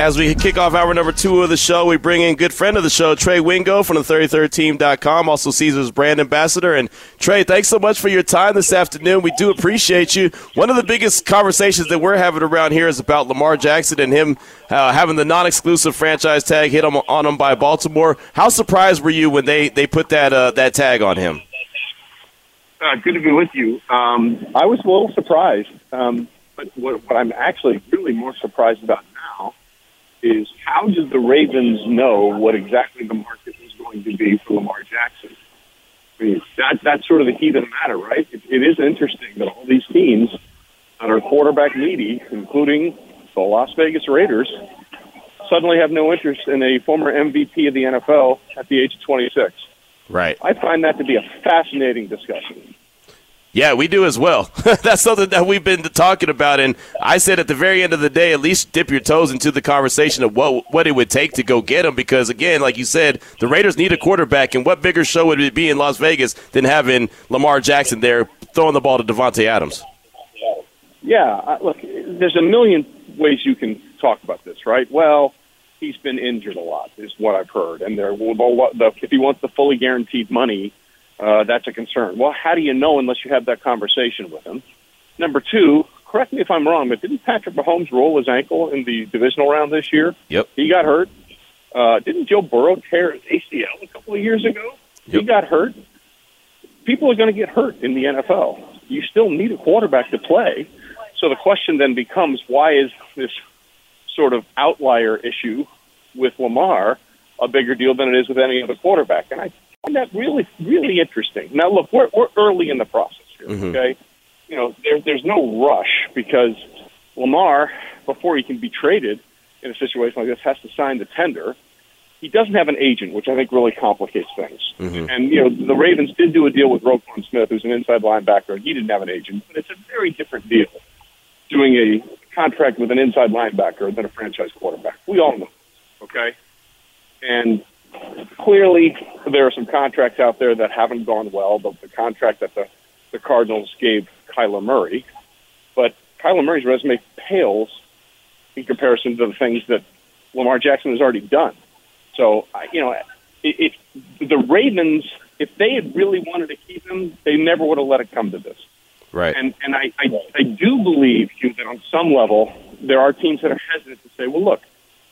As we kick off hour number two of the show, we bring in good friend of the show, Trey Wingo from the 33rdteam.com, also Caesars brand ambassador. And Trey, thanks so much for your time this afternoon. We do appreciate you. One of the biggest conversations that we're having around here is about Lamar Jackson and him uh, having the non-exclusive franchise tag hit on, on him by Baltimore. How surprised were you when they, they put that uh, that tag on him? Uh, good to be with you. Um, I was a little surprised, um, but what, what I'm actually really more surprised about is how did the Ravens know what exactly the market was going to be for Lamar Jackson? I mean, that, that's sort of the key to the matter, right? It, it is interesting that all these teams that are quarterback needy, including the Las Vegas Raiders, suddenly have no interest in a former MVP of the NFL at the age of 26. Right. I find that to be a fascinating discussion. Yeah, we do as well. That's something that we've been talking about, and I said at the very end of the day, at least dip your toes into the conversation of what what it would take to go get him. Because again, like you said, the Raiders need a quarterback, and what bigger show would it be in Las Vegas than having Lamar Jackson there throwing the ball to Davante Adams? Yeah, uh, look, there's a million ways you can talk about this, right? Well, he's been injured a lot, is what I've heard, and there, well, if he wants the fully guaranteed money uh, that's a concern. Well, how do you know unless you have that conversation with him? Number two, correct me if I'm wrong, but didn't Patrick Mahomes roll his ankle in the divisional round this year? Yep. He got hurt. Uh, didn't Joe Burrow tear his ACL a couple of years ago? Yep. He got hurt. People are going to get hurt in the NFL. You still need a quarterback to play. So the question then becomes why is this sort of outlier issue with Lamar a bigger deal than it is with any other quarterback? And I find that really, really interesting. Now, look, we're, we're early in the process here, Mhm. okay? You know, there, there's no rush because Lamar, before he can be traded in a situation like this, has to sign the tender. He doesn't have an agent, which I think really complicates things. Mhm. And, you know, the Ravens did do a deal with Roquan Smith, who's an inside linebacker, and he didn't have an agent, but it's a very different deal doing a contract with an inside linebacker than a franchise quarterback. We all know, okay? And clearly there are some contracts out there that haven't gone well. The, the contract that the, the Cardinals gave Kyler Murray, but Kyler Murray's resume pales in comparison to the things that Lamar Jackson has already done. So, you know, it, it, the Ravens, if they had really wanted to keep him, they never would have let it come to this. Right. And and I, I, I do believe Hugh, that on some level there are teams that are hesitant to say, well, look,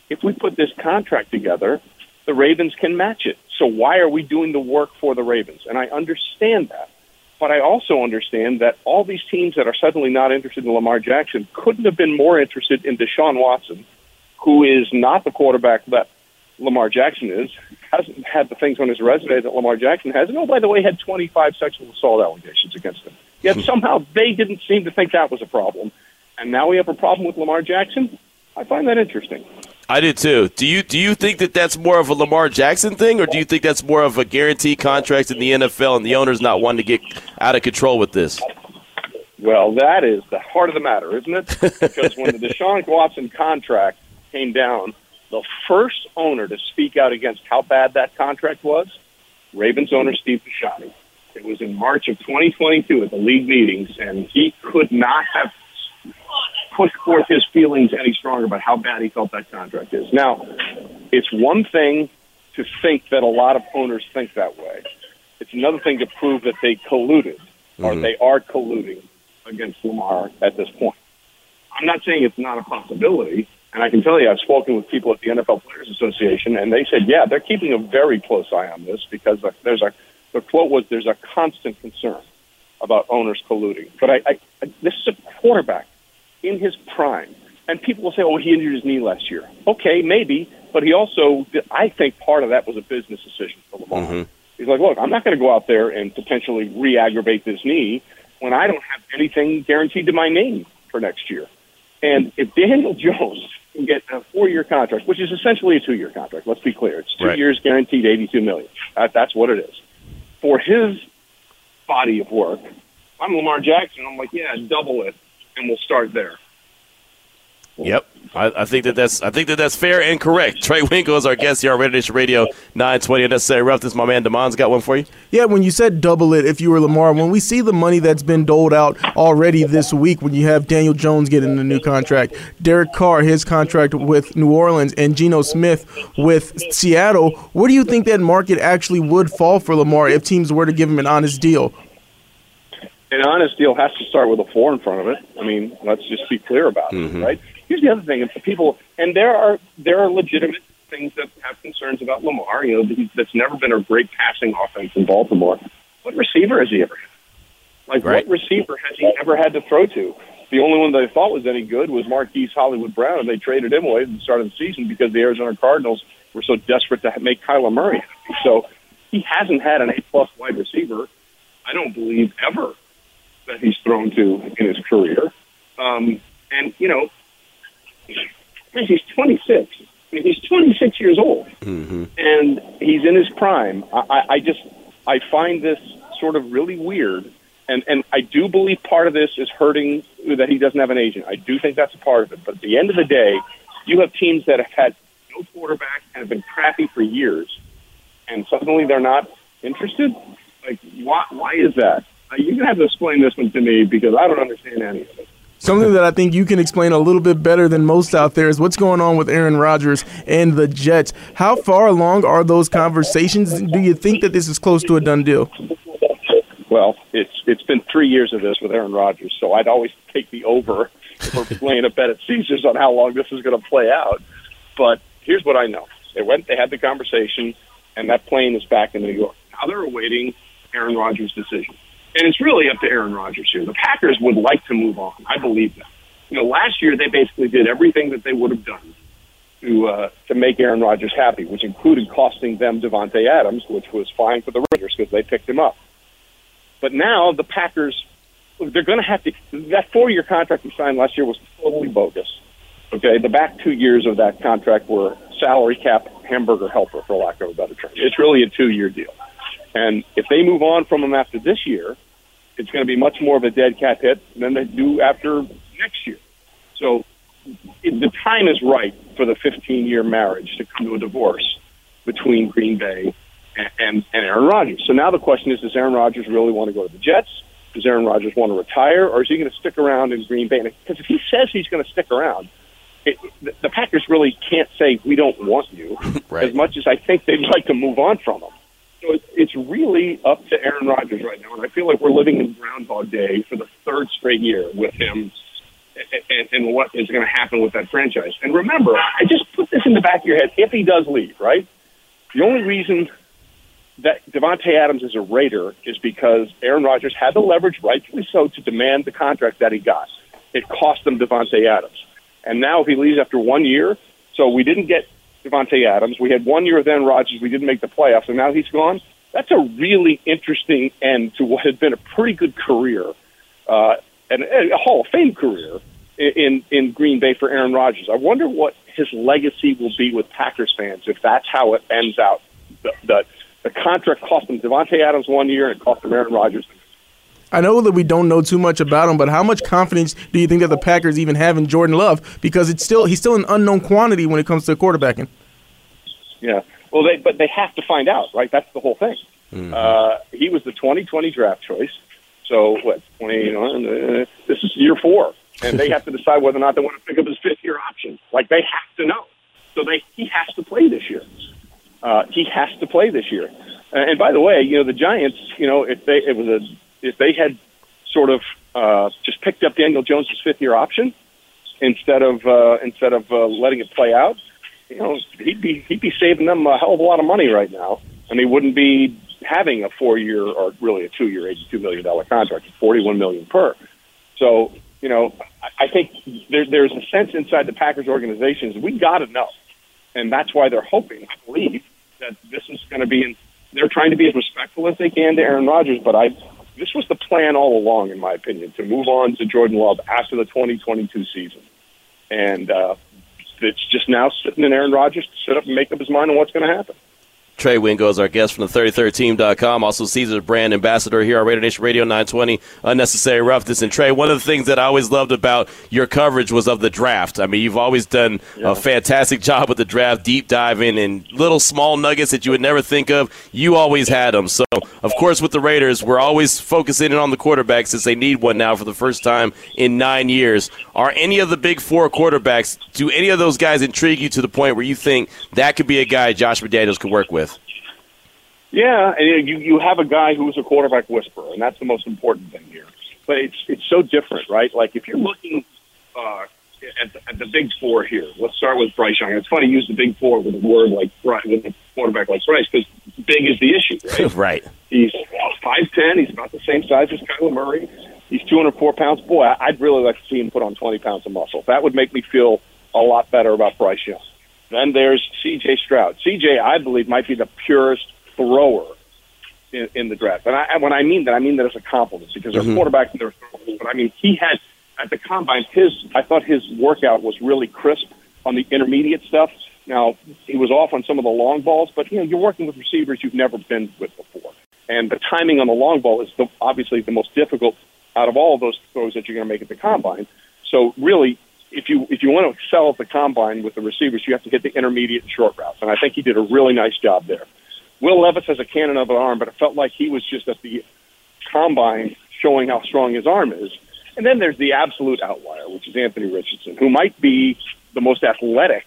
if we put this contract together, the Ravens can match it. So why are we doing the work for the Ravens? And I understand that. But I also understand that all these teams that are suddenly not interested in Lamar Jackson couldn't have been more interested in Deshaun Watson, who is not the quarterback that Lamar Jackson is, hasn't had the things on his resume that Lamar Jackson has, and oh, by the way, had 25 sexual assault allegations against him. Yet hmm. somehow they didn't seem to think that was a problem. And now we have a problem with Lamar Jackson? I find that interesting. I did too. Do you do you think that that's more of a Lamar Jackson thing, or do you think that's more of a guaranteed contract in the NFL and the owners not wanting to get out of control with this? Well, that is the heart of the matter, isn't it? Because when the Deshaun Watson contract came down, the first owner to speak out against how bad that contract was, Ravens owner Steve Bisciotti. It was in March of 2022 at the league meetings, and he could not have put forth his feelings any stronger about how bad he felt that contract is. Now, it's one thing to think that a lot of owners think that way. It's another thing to prove that they colluded or Mhm. they are colluding against Lamar at this point. I'm not saying it's not a possibility, and I can tell you I've spoken with people at the NFL Players Association, and they said, yeah, they're keeping a very close eye on this because there's a the quote was there's a constant concern about owners colluding. But I, I, I this is a quarterback in his prime, and people will say, oh, he injured his knee last year. Okay, maybe, but he also I think part of that was a business decision for Lamar. Mhm. He's like, look, I'm not going to go out there and potentially re-aggravate this knee when I don't have anything guaranteed to my name for next year. And if Daniel Jones can get a four-year contract, which is essentially a two-year contract. Let's be clear; it's two Right. years guaranteed, eighty-two million. That, that's what it is for his body of work. I'm Lamar Jackson. I'm like, yeah, double it, and we'll start there. Yep. I, I think that that's I think that that's fair and correct. Trey Wingo is our guest here on Raider Nation Radio 920 Unnecessary Roughness. My man Damon's got one for you. Yeah, when you said double it, if you were Lamar, when we see the money that's been doled out already this week, when you have Daniel Jones getting a new contract, Derek Carr, his contract with New Orleans, and Geno Smith with Seattle, where do you think that market actually would fall for Lamar if teams were to give him an honest deal? An honest deal has to start with a four in front of it. I mean, let's just be clear about it, mm-hmm. right? Here's the other thing: if people, and there are there are legitimate things that have concerns about Lamar. You know, that's never been a great passing offense in Baltimore. What receiver has he ever had? Like, Right. what receiver has he ever had to throw to? The only one I thought was any good was Marquise Hollywood Brown, and they traded him away at the start of the season because the Arizona Cardinals were so desperate to make Kyler Murray happy. So he hasn't had an A plus wide receiver. I don't believe ever that he's thrown to in his career. Um, and you know, he's 26. I mean, he's 26 years old, and he's in his prime. I, I, I just I find this sort of really weird, and and I do believe part of this is hurting that he doesn't have an agent. I do think that's a part of it. But at the end of the day, you have teams that have had no quarterback and have been crappy for years, and suddenly they're not interested. Like, why? Why is that? You're gonna have to explain this one to me because I don't understand any of it. Something that I think you can explain a little bit better than most out there is what's going on with Aaron Rodgers and the Jets. How far along are those conversations? Do you think that this is close to a done deal? Well, it's it's been three years of this with Aaron Rodgers, so I'd always take the over for playing a bet at Caesars on how long this is going to play out. But here's what I know: they went, they had the conversation, and that plane is back in New York. Now they're awaiting Aaron Rodgers' decision, and it's really up to Aaron Rodgers here. The Packers would like to move on. I believe that. You know, last year they basically did everything that they would have done to uh, to make Aaron Rodgers happy, which included costing them Davante Adams, which was fine for the Raiders because they picked him up. But now the Packers, they're going to have to. That four-year contract he signed last year was totally bogus. Okay, the back two years of that contract were salary cap hamburger helper, for lack of a better term. It's really a two-year deal, and if they move on from him after this year, it's going to be much more of a dead cap hit than they do after next year. So the time is right for the 15-year marriage to come to a divorce between Green Bay and, and, and Aaron Rodgers. So now the question is, does Aaron Rodgers really want to go to the Jets? Does Aaron Rodgers want to retire, or is he going to stick around in Green Bay? Because if he says he's going to stick around, it, the, the Packers really can't say we don't want you Right. as much as I think they'd like to move on from him. So it, it's really up to Aaron Rodgers right now, and I feel like we're living in Groundhog Day for the third straight year with him and, and what is going to happen with that franchise. And remember, I just put this in the back of your head. If he does leave, right? The only reason that Davante Adams is a Raider is because Aaron Rodgers had the leverage, rightfully so, to demand the contract that he got. It cost them Davante Adams. And now if he leaves after one year, so we didn't get Davante Adams. We had one year with Aaron Rodgers. We didn't make the playoffs, and now he's gone. That's a really interesting end to what had been a pretty good career, uh, and a Hall of Fame career in in Green Bay for Aaron Rodgers. I wonder what his legacy will be with Packers fans if that's how it ends out. The the, the contract cost him Davante Adams one year, and it cost him Aaron Rodgers. I know that we don't know too much about him, but how much confidence do you think that the Packers even have in Jordan Love? Because it's still he's still an unknown quantity when it comes to quarterbacking. Yeah. Well, they but they have to find out, right? That's the whole thing. Uh, he was the 2020 draft choice. So what? 20? Uh, this is year four, and they have to decide whether or not they want to pick up his fifth year option. Like they have to know. So they he has to play this year. Uh, he has to play this year. Uh, and by the way, you know the Giants. You know if they it was a if they had sort of uh, just picked up Daniel Jones's fifth year option instead of uh, instead of uh, letting it play out, you know, he'd be he'd be saving them a hell of a lot of money right now, and he wouldn't be having a four year or really a two year, eighty two million dollar contract, forty one million per. So you know, I, think there, there's a sense inside the Packers organizations we got to know, and that's why they're hoping, I believe, that this is going to be. In, they're trying to be as respectful as they can to Aaron Rodgers, but I. This was the plan all along, in my opinion, to move on to Jordan Love after the 2022 season, and uh, it's just now sitting in Aaron Rodgers to sit up and make up his mind on what's going to happen. Trey Wingo is our guest from the 33rd-team.com. Also, Caesar's brand ambassador here on Raider Nation Radio 920. Unnecessary roughness. And Trey, one of the things that I always loved about your coverage was of the draft. I mean, you've always done yeah. a fantastic job with the draft, deep diving and little small nuggets that you would never think of. You always had them. So, of course, with the Raiders, we're always focusing in on the quarterback since they need one now for the first time in nine years. Are any of the big four quarterbacks? Do any of those guys intrigue you to the point where you think that could be a guy Josh McDaniels could work with? Yeah, and you you have a guy who's a quarterback whisperer, and that's the most important thing here. But it's it's so different, right? Like if you're looking uh, at, the, at the big four here, let's start with Bryce Young. It's funny to use the big four with a word like with a quarterback like Bryce because big is the issue, right? right. He's five ten. He's about the same size as Kyler Murray. He's two hundred four pounds. Boy, I'd really like to see him put on twenty pounds of muscle. That would make me feel a lot better about Bryce Young. Then there's C.J. Stroud. C.J. I believe might be the purest thrower in, in the draft. And I, when I mean that, I mean that as a compliment because mm-hmm. there's quarterbacks and throwers. But I mean, he had at the combine, his I thought his workout was really crisp on the intermediate stuff. Now he was off on some of the long balls, but you know you're working with receivers you've never been with before, and the timing on the long ball is the, obviously the most difficult out of all of those throws that you're going to make at the combine. So really, if you if you want to excel at the combine with the receivers, you have to hit the intermediate and short routes, and I think he did a really nice job there. Will Levis has a cannon of an arm, but it felt like he was just at the combine showing how strong his arm is. And then there's the absolute outlier, which is Anthony Richardson, who might be the most athletic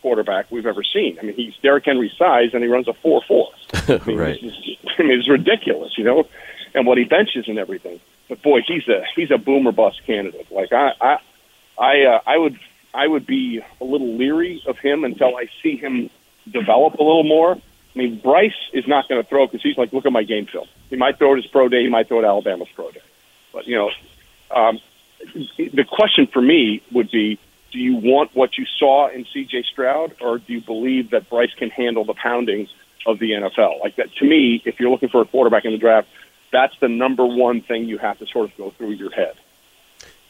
quarterback we've ever seen. I mean, he's Derrick Henry size, and he runs a four four. I mean, right. I mean, it's ridiculous, you know, and what he benches and everything. But boy, he's a he's a boomer bust candidate. Like I I I, uh, I would I would be a little leery of him until I see him develop a little more. I mean, Bryce is not going to throw because he's like, look at my game film. He might throw at his pro day. He might throw at Alabama's pro day. But, you know, um, the question for me would be, do you want what you saw in C.J. Stroud, or do you believe that Bryce can handle the pounding of the NFL? Like that, to me, if you're looking for a quarterback in the draft, that's the number one thing you have to sort of go through your head.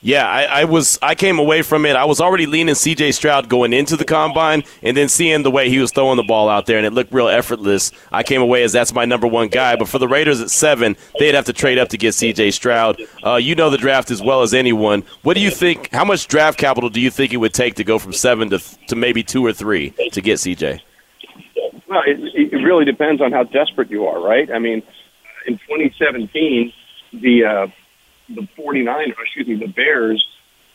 Yeah, I, I, was. I came away from it. I was already leaning C.J. Stroud going into the combine, and then seeing the way he was throwing the ball out there, and it looked real effortless. I came away as that's my number one guy. But for the Raiders at seven, they'd have to trade up to get C.J. Stroud. Uh, you know the draft as well as anyone. What do you think? How much draft capital do you think it would take to go from seven to to maybe two or three to get C.J.? Well, it, it really depends on how desperate you are, right? I mean, in 2017, the uh, the 49, excuse me, the Bears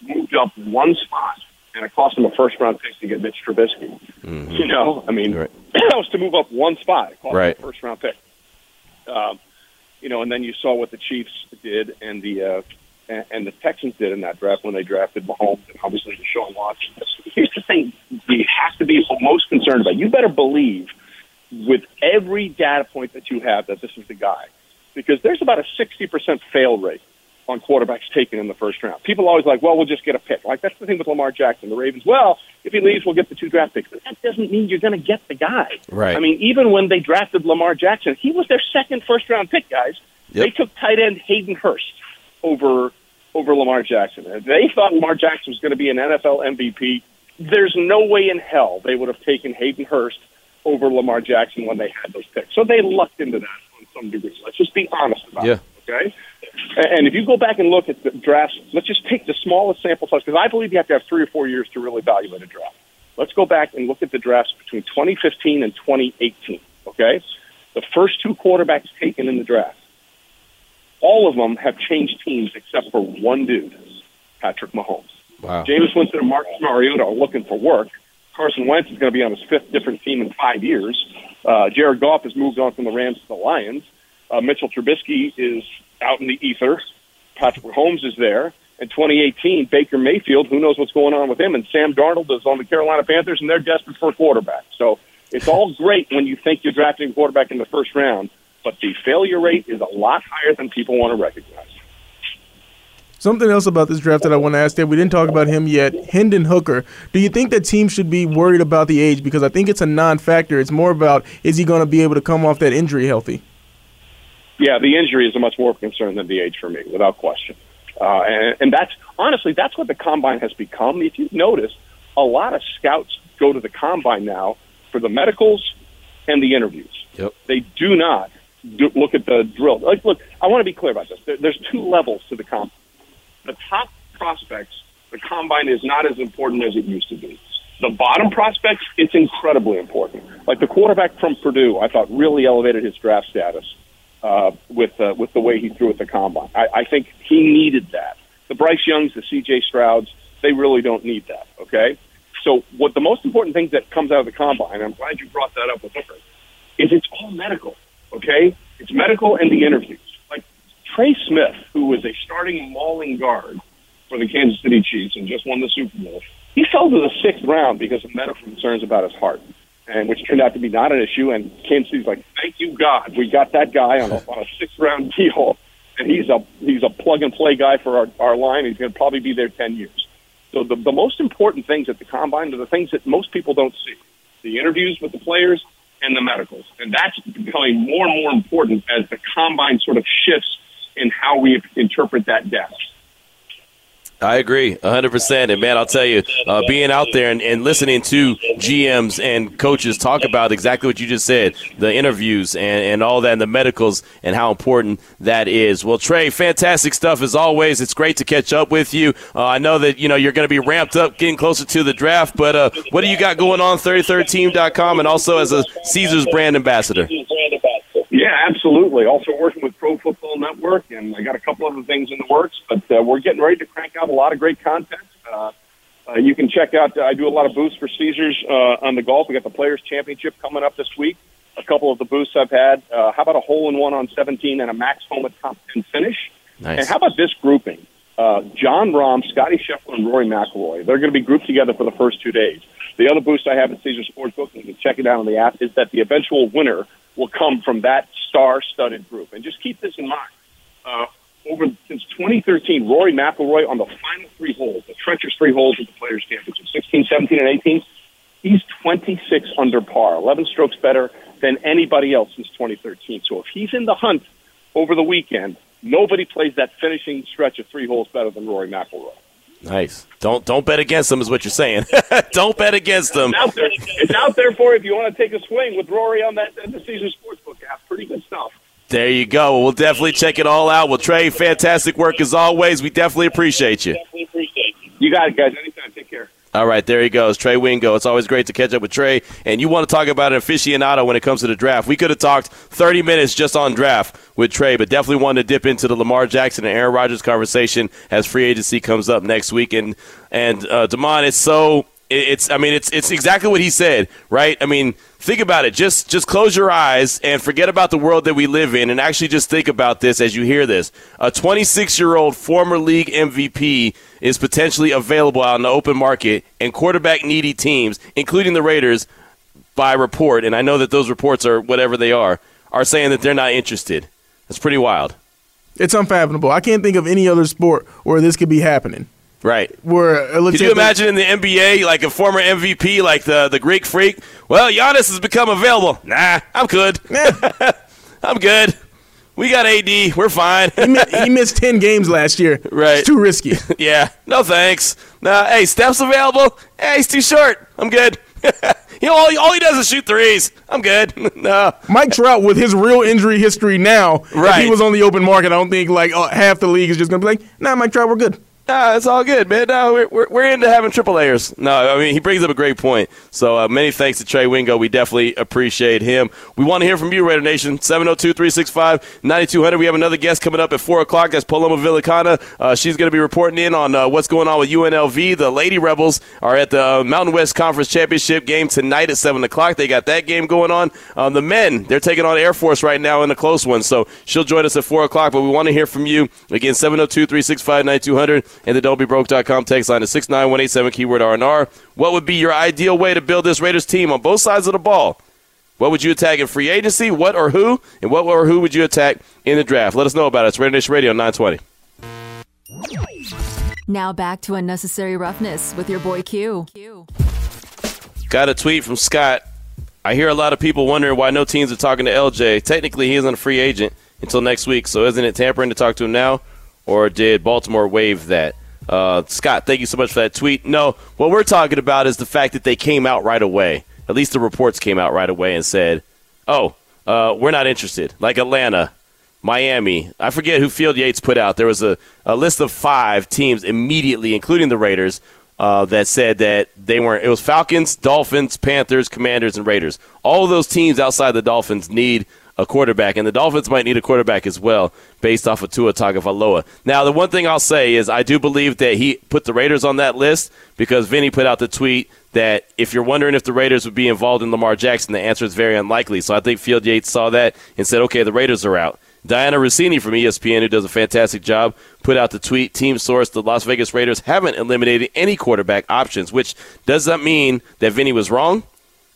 moved up one spot, and it cost them a first round pick to get Mitch Trubisky. Mm-hmm. You know, I mean, right. that was to move up one spot. It cost right. them a first round pick. Um, you know, and then you saw what the Chiefs did and the uh, and, and the Texans did in that draft when they drafted Mahomes and obviously Deshaun Watson. Here's the thing: you have to be most concerned about. You better believe with every data point that you have that this is the guy, because there's about a 60% fail rate on quarterbacks taken in the first round. People always like, well, we'll just get a pick. Like that's the thing with Lamar Jackson. The Ravens, well, if he leaves, we'll get the two draft picks. But that doesn't mean you're going to get the guy. Right. I mean, even when they drafted Lamar Jackson, he was their second first round pick, guys. Yep. They took tight end Hayden Hurst over over Lamar Jackson. They thought Lamar Jackson was going to be an NFL MVP. There's no way in hell they would have taken Hayden Hurst over Lamar Jackson when they had those picks. So they lucked into that on some degree. Let's just be honest about yeah. it. Okay. And if you go back and look at the drafts, let's just take the smallest sample size because I believe you have to have three or four years to really evaluate a draft. Let's go back and look at the drafts between 2015 and 2018. Okay, the first two quarterbacks taken in the draft, all of them have changed teams except for one dude, Patrick Mahomes. Wow. Jameis Winston and Marcus Mariota are looking for work. Carson Wentz is going to be on his fifth different team in five years. Uh, Jared Goff has moved on from the Rams to the Lions. Uh, Mitchell Trubisky is out in the ether. Patrick Mahomes is there. In 2018, Baker Mayfield, who knows what's going on with him, and Sam Darnold is on the Carolina Panthers, and they're desperate for a quarterback. So it's all great when you think you're drafting a quarterback in the first round, but the failure rate is a lot higher than people want to recognize. Something else about this draft that I want to ask that we didn't talk about him yet. Hendon Hooker. Do you think that teams should be worried about the age? Because I think it's a non-factor. It's more about is he going to be able to come off that injury healthy? Yeah, the injury is a much more concern than the age for me, without question. Uh, and, and that's honestly that's what the combine has become. If you've noticed, a lot of scouts go to the combine now for the medicals and the interviews. Yep. They do not do, look at the drill. Like, look, I want to be clear about this. There, there's two levels to the combine. The top prospects, the combine is not as important as it used to be. The bottom prospects, it's incredibly important. Like the quarterback from Purdue, I thought really elevated his draft status uh, with uh, with the way he threw at the combine. I, I think he needed that. The Bryce Youngs, the C.J. Strouds, they really don't need that. Okay, so what the most important thing that comes out of the combine, I'm glad you brought that up with Hooker, is it's all medical. Okay, it's medical and the interviews. Like Trey Smith, who was a starting mauling guard for the Kansas City Chiefs and just won the Super Bowl he fell to the sixth round because of medical concerns about his heart, and which turned out to be not an issue. And Kansas City's like, thank you God, we got that guy on a, on a sixth round deal, and he's a he's a plug and play guy for our, our line. He's going to probably be there ten years. So the the most important things at the combine are the things that most people don't see: the interviews with the players and the medicals, and that's becoming more and more important as the combine sort of shifts in how we interpret that depth. I agree 100%. And, man, I'll tell you, uh, being out there and, and, listening to GMs and coaches talk about exactly what you just said the interviews and, and all that, and the medicals, and how important that is. Well, Trey, fantastic stuff as always. It's great to catch up with you. Uh, I know that you know you're going to be ramped up getting closer to the draft, but uh, what do you got going on 33rdteam.com and also as a Caesars brand ambassador? Yeah, absolutely. Also working with Pro Football Network, and I got a couple other things in the works, but uh, we're getting ready to crank out a lot of great content. Uh, uh, you can check out, uh, I do a lot of boosts for Caesars uh, on the golf. We got the Players Championship coming up this week. A couple of the boosts I've had. Uh, how about a hole in one on 17 and a Max Homa top 10 finish? Nice. And how about this grouping? Uh, Jon Rahm, Scottie Scheffler, and Rory McIlroy. They're going to be grouped together for the first two days. The other boost I have at Caesars Sportsbook, and you can check it out on the app, is that the eventual winner will come from that star-studded group. And just keep this in mind. Uh, over since 2013, Rory McIlroy on the final three holes, the treacherous three holes of the Players' Championship, 16, 17, and 18, he's 26 under par, 11 strokes better than anybody else since 2013. So if he's in the hunt over the weekend, nobody plays that finishing stretch of three holes better than Rory McIlroy. Nice. Don't don't bet against them, is what you're saying. don't bet against them. It's out there. It's out there for you if you want to take a swing with Rory on that the Caesar Sportsbook app. Pretty good stuff. There you go. We'll definitely check it all out. Well, Trey, fantastic work as always. We definitely appreciate you. You got it, guys. Anytime. Take care. All right, there he goes, Trey Wingo. It's always great to catch up with Trey. And you want to talk about an aficionado when it comes to the draft. We could have talked 30 minutes just on draft with Trey, but definitely wanted to dip into the Lamar Jackson and Aaron Rodgers conversation as free agency comes up next week. And, and uh, Damon, it's so it's I mean it's it's exactly what he said, right? I mean, think about it. Just just close your eyes and forget about the world that we live in and actually just think about this as you hear this. A 26-year-old former league MVP is potentially available out in the open market and quarterback needy teams, including the Raiders by report, and I know that those reports are whatever they are, are saying that they're not interested. That's pretty wild. It's unfathomable. I can't think of any other sport where this could be happening. Right. Where uh, Could you imagine in the NBA, like a former MVP, like the the Greek Freak? Well, Giannis has become available. Nah, I'm good. I'm good. We got AD. We're fine. he, mi- he, missed ten games last year. Right. It's too risky. yeah. No thanks. Nah. Hey, Steph's available. Hey, he's too short. I'm good. you know, all he, all he does is shoot threes. I'm good. no. Mike Trout, with his real injury history now, right. if he was on the open market, I don't think like uh, half the league is just gonna be like, Nah, Mike Trout, we're good. Nah, it's all good, man. No, we're, we're, into having triple layers. No, I mean, he brings up a great point. So uh, many thanks to Trey Wingo. We definitely appreciate him. We want to hear from you, Raider Nation. 702 365 9200. We have another guest coming up at 4 o'clock. That's Paloma Villicana. Uh, she's going to be reporting in on uh, what's going on with UNLV. The Lady Rebels are at the uh, Mountain West Conference Championship game tonight at 7 o'clock. They got that game going on. Um, the men, they're taking on Air Force right now in a close one. So she'll join us at 4 o'clock. But we want to hear from you. Again, 702 365 9200 and the don'tbebroke.com text line is 69187 keyword R&R. What would be your ideal way to build this Raiders team on both sides of the ball? What would you attack in free agency? What or who? And what or who would you attack in the draft? Let us know about it. It's Raider Nation Radio 920. Now back to unnecessary roughness with your boy Q. Q. Got a tweet from Scott. I hear a lot of people wondering why no teams are talking to LJ. Technically, he isn't a free agent until next week, so isn't it tampering to talk to him now? Or did Baltimore waive that? Uh, Scott, thank you so much for that tweet. No, what we're talking about is the fact that they came out right away. At least the reports came out right away and said, "Oh, uh, we're not interested." Like Atlanta, Miami. I forget who Field Yates put out. There was a, a list of five teams immediately, including the Raiders, uh, that said that they weren't. It was Falcons, Dolphins, Panthers, Commanders, and Raiders. All of those teams outside the Dolphins need a quarterback, and the Dolphins might need a quarterback as well, based off of Tua Tagovailoa. Now, the one thing I'll say is I do believe that he put the Raiders on that list because Vinny put out the tweet that if you're wondering if the Raiders would be involved in Lamar Jackson, the answer is very unlikely. So I think Field Yates saw that and said, okay, the Raiders are out. Dianna Russini from ESPN, who does a fantastic job, put out the tweet Team source The Las Vegas Raiders haven't eliminated any quarterback options, which does not mean that Vinny was wrong.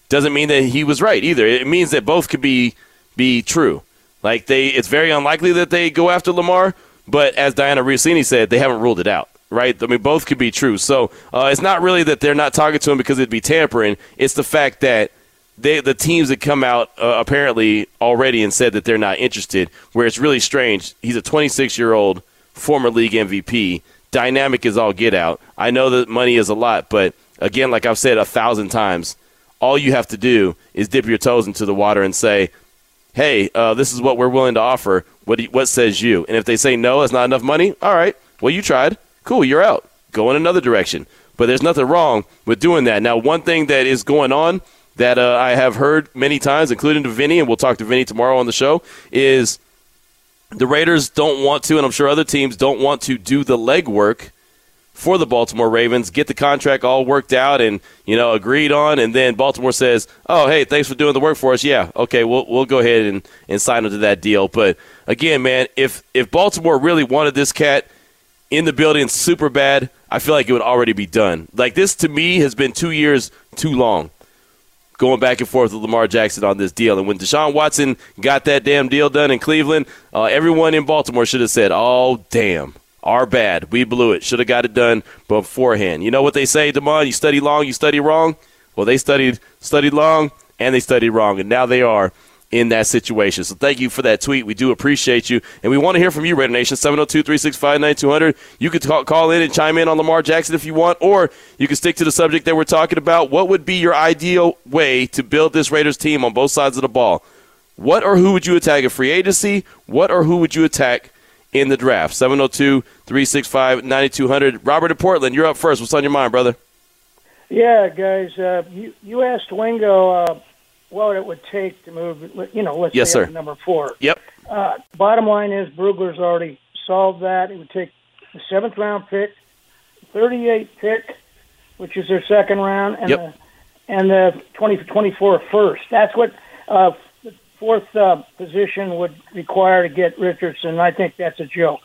Doesn't mean that he was right either. It means that both could be be true. Like they, it's very unlikely that they go after Lamar, but as Dianna Russini said, they haven't ruled it out. Right? I mean, both could be true. So uh, it's not really that they're not talking to him because it'd be tampering. It's the fact that they, the teams that come out uh, apparently already and said that they're not interested. Where it's really strange. He's a 26 year old former league MVP. Dynamic is all get out. I know that money is a lot, but again, like I've said a thousand times, all you have to do is dip your toes into the water and say, "Hey, uh, this is what we're willing to offer. What you, what says you?" And if they say no, it's not enough money. All right, well you tried. Cool, you're out. Go in another direction. But there's nothing wrong with doing that. Now, one thing that is going on that uh, I have heard many times, including to Vinny, and we'll talk to Vinny tomorrow on the show, is the Raiders don't want to, and I'm sure other teams don't want to do the legwork for the Baltimore Ravens, get the contract all worked out and you know agreed on, and then Baltimore says, "Oh, hey, thanks for doing the work for us. Yeah, okay, we'll we'll go ahead and, and sign into that deal." But again, man, if if Baltimore really wanted this cat in the building super bad, I feel like it would already be done. Like this to me has been two years too long going back and forth with Lamar Jackson on this deal. And when Deshaun Watson got that damn deal done in Cleveland, uh, everyone in Baltimore should have said, "Oh, damn." Our bad. We blew it. Should have got it done beforehand. You know what they say, Damon? You study long, you study wrong. Well, they studied studied long and they studied wrong, and now they are in that situation. So thank you for that tweet. We do appreciate you. And we want to hear from you, Raider Nation, 702-365-9200. You could talk, call in and chime in on Lamar Jackson if you want, or you can stick to the subject that we're talking about. What would be your ideal way to build this Raiders team on both sides of the ball? What or who would you attack at free agency? What or who would you attack in the draft. 702 365 9200. Robert in Portland, you're up first. What's on your mind, brother? Yeah, guys. Uh, you, you asked Wingo uh, what it would take to move, you know, let's yes, say sir. number four. Yep. Uh, bottom line is Brugler's already solved that. It would take the seventh round pick, 38 pick, which is their second round, and Yep. the and the 20 24 first. That's what uh, fourth uh, position would require to get Richardson. I think that's a joke.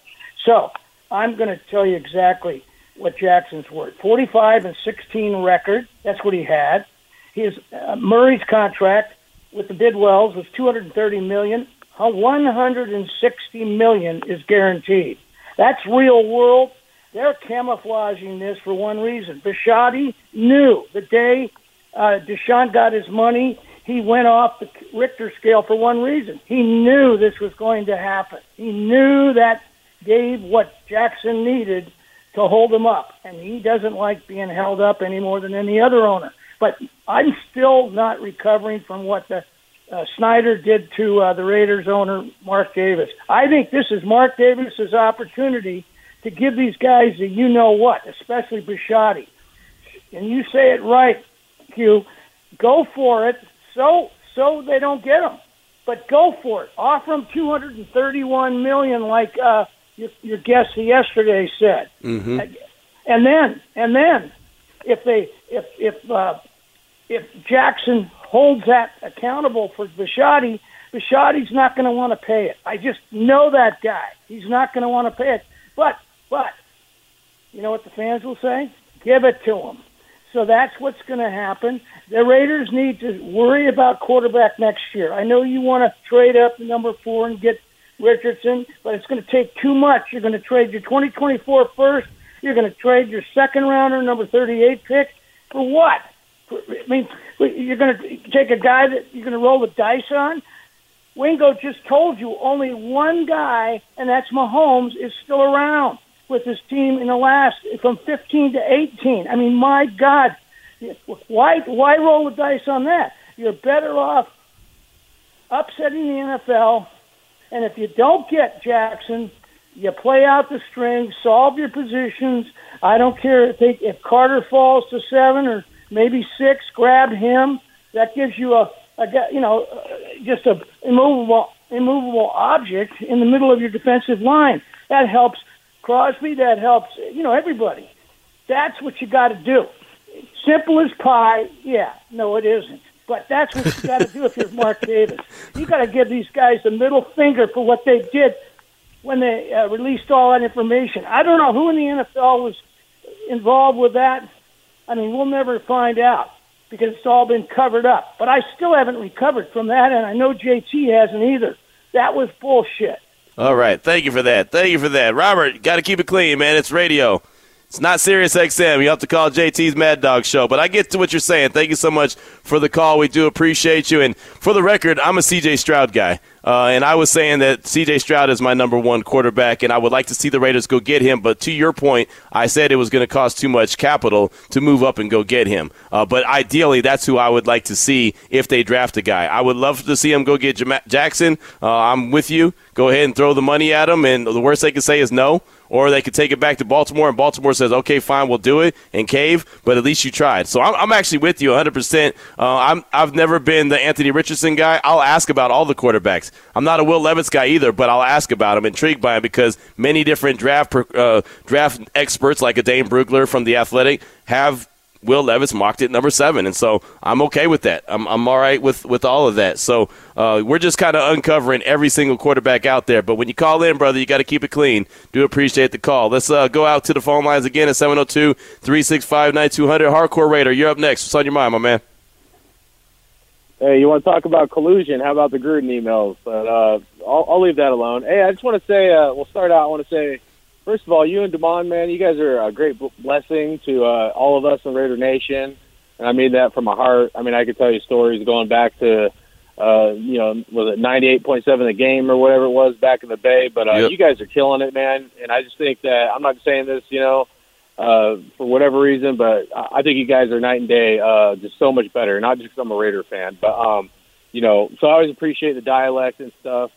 So I'm going to tell you exactly what Jackson's worth. 45 and 16 record. That's what he had. His uh, Murray's contract with the Bidwells was 230 million. Uh, 160 million is guaranteed. That's real world. They're camouflaging this for one reason. Bisciotti knew the day uh, Deshaun got his money, he went off the Richter scale for one reason. He knew this was going to happen. He knew that gave what Jackson needed to hold him up, and he doesn't like being held up any more than any other owner. But I'm still not recovering from what the uh, Snyder did to uh, the Raiders owner Mark Davis. I think this is Mark Davis's opportunity to give these guys the you know what, especially Bisciotti. And you say it right, Q. Go for it. So so they don't get them, but go for it. Offer them 231 million, like uh, your, your guest yesterday said. Mm-hmm. And then and then if they if if uh, if Jackson holds that accountable for Bisciotti, Bisciotti's not going to want to pay it. I just know that guy. He's not going to want to pay it. But but you know what the fans will say? Give it to him. So that's what's going to happen. The Raiders need to worry about quarterback next year. I know you want to trade up number four and get Richardson, but it's going to take too much. You're going to trade your 2024 first. You're going to trade your second rounder, number 38 pick, for what? I mean, you're going to take a guy that you're going to roll the dice on. Wingo just told you only one guy, and that's Mahomes, is still around. With his team in the last from 15 to 18. I mean, my God, why why roll the dice on that? You're better off upsetting the NFL, and if you don't get Jackson, you play out the string, solve your positions. I don't care if, they, if Carter falls to seven or maybe six, grab him. That gives you a, a you know, just a immovable immovable object in the middle of your defensive line. That helps Crosby. That helps you know everybody. That's what you got to do. Simple as pie. Yeah, no, it isn't. But that's what you got to do if you're Mark Davis. You got to give these guys the middle finger for what they did when they uh, released all that information. I don't know who in the NFL was involved with that. I mean, we'll never find out because it's all been covered up. But I still haven't recovered from that, and I know JT hasn't either. That was bullshit. All right. Thank you for that. Thank you for that. Robert, got to keep it clean, man. It's radio. It's not Sirius XM. You have to call JT's Mad Dog Show. But I get to what you're saying. Thank you so much for the call. We do appreciate you. And for the record, I'm a CJ Stroud guy. Uh, and I was saying that CJ Stroud is my number one quarterback, and I would like to see the Raiders go get him. But to your point, I said it was going to cost too much capital to move up and go get him. Uh, but ideally, that's who I would like to see if they draft a guy. I would love to see him go get Jackson. Uh, I'm with you. Go ahead and throw the money at him, and the worst they can say is no or they could take it back to Baltimore, and Baltimore says, "Okay, fine, we'll do it," and cave. But at least you tried. So I'm, I'm actually with you 100. Uh, percent I'm I've never been the Anthony Richardson guy. I'll ask about all the quarterbacks. I'm not a Will Levis guy either, but I'll ask about him. Intrigued by him because many different draft uh, draft experts like a Dane Brugler from the Athletic have Will Levis mocked it number seven, and so I'm okay with that. I'm, I'm all right with, with all of that. So uh, we're just kind of uncovering every single quarterback out there. But when you call in, brother, you got to keep it clean. Do appreciate the call. Let's uh, go out to the phone lines again at 702 365 9200. Hardcore Raider, you're up next. What's on your mind, my man? Hey, you want to talk about collusion? How about the Gruden emails? But uh, I'll, I'll leave that alone. Hey, I just want to say, uh, we'll start out. I want to say first of all, you and Damon, man, you guys are a great blessing to uh, all of us in Raider Nation, and I mean that from my heart. I mean, I could tell you stories going back to, uh, you know, was it ninety eight point seven the game or whatever it was back in the Bay. But uh, yep. you guys are killing it, man. And I just think that I'm not saying this, you know, uh, for whatever reason, but I think you guys are night and day, uh, just so much better. Not just because I'm a Raider fan, but um, you know, so I always appreciate the dialect and stuff.